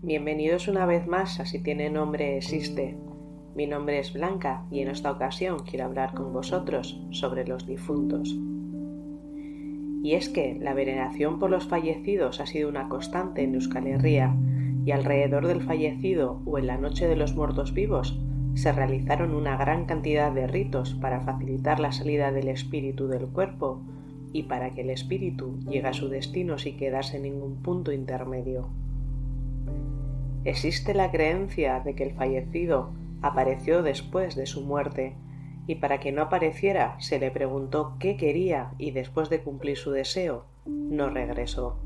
Bienvenidos una vez más a Si tiene nombre existe. Mi nombre es Blanca y en esta ocasión quiero hablar con vosotros sobre los difuntos. Y es que la veneración por los fallecidos ha sido una constante en Euskal Herria y alrededor del fallecido o en la noche de los muertos vivos se realizaron una gran cantidad de ritos para facilitar la salida del espíritu del cuerpo y para que el espíritu llegue a su destino sin quedarse en ningún punto intermedio. Existe la creencia de que el fallecido apareció después de su muerte y para que no apareciera se le preguntó qué quería y después de cumplir su deseo no regresó.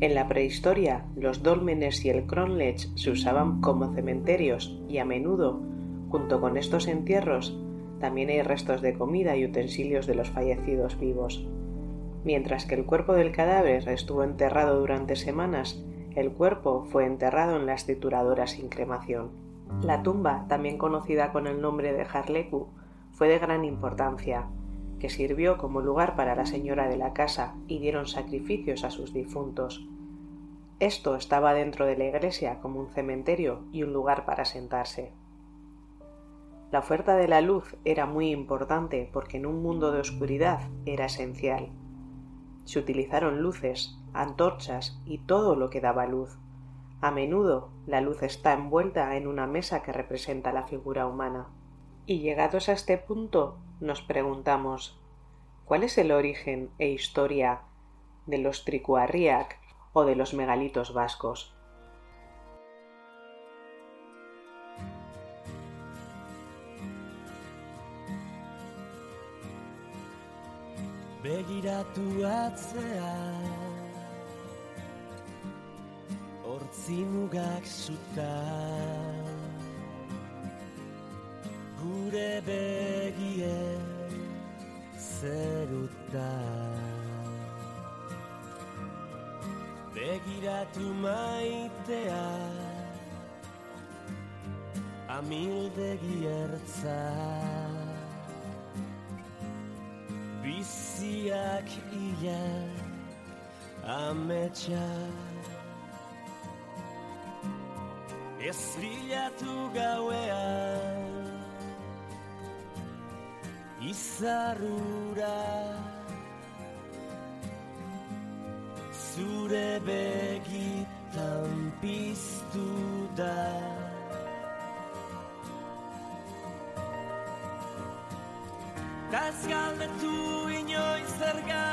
En la prehistoria, los dólmenes y el Kronlech se usaban como cementerios y a menudo, junto con estos entierros, también hay restos de comida y utensilios de los fallecidos vivos. Mientras que el cuerpo del cadáver estuvo enterrado durante semanas, el cuerpo fue enterrado en las trituradoras sin cremación. La tumba, también conocida con el nombre de Harleku, fue de gran importancia, que sirvió como lugar para la señora de la casa y dieron sacrificios a sus difuntos. Esto estaba dentro de la iglesia como un cementerio y un lugar para sentarse. La oferta de la luz era muy importante porque en un mundo de oscuridad era esencial. Se utilizaron luces, antorchas y todo lo que daba luz. A menudo la luz está envuelta en una mesa que representa la figura humana. Y llegados a este punto, nos preguntamos ¿cuál es el origen e historia de los tricuarriac o de los megalitos vascos? Begiratu Hortzimugak zuta Gure begie zeruta. Begiratu maitea. Amildegi ertza Biziak ia Ametxak Ez bilatu gauean Izarrura Zure begitan piztu da. Galdetu acercar.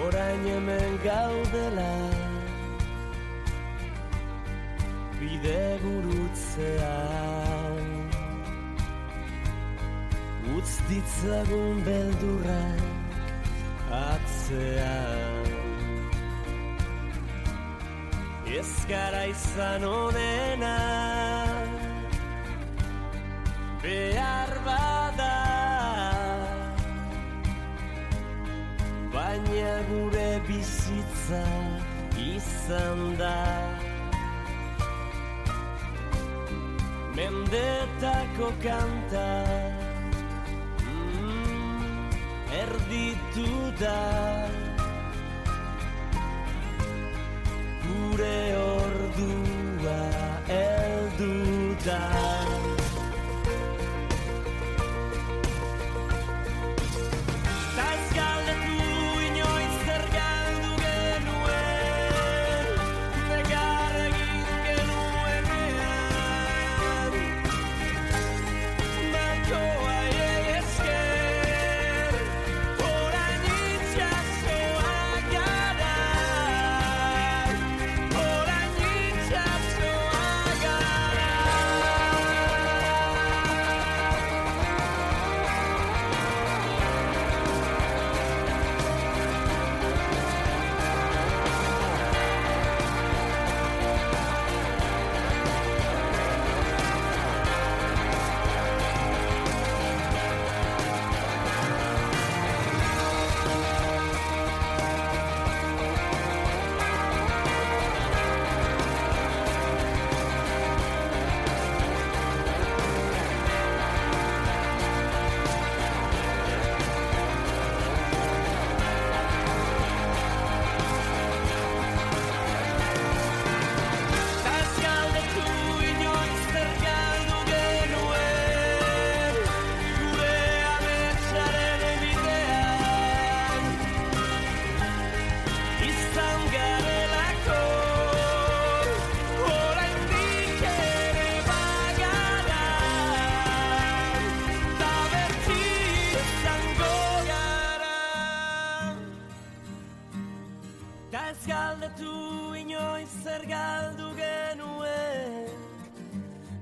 Horain hemen gaudela. Bide gurutzean utz ditzagun beldurrak atzean. Ez gara izan onena. Behar bizitza izan da. Mendetako kantak erditu da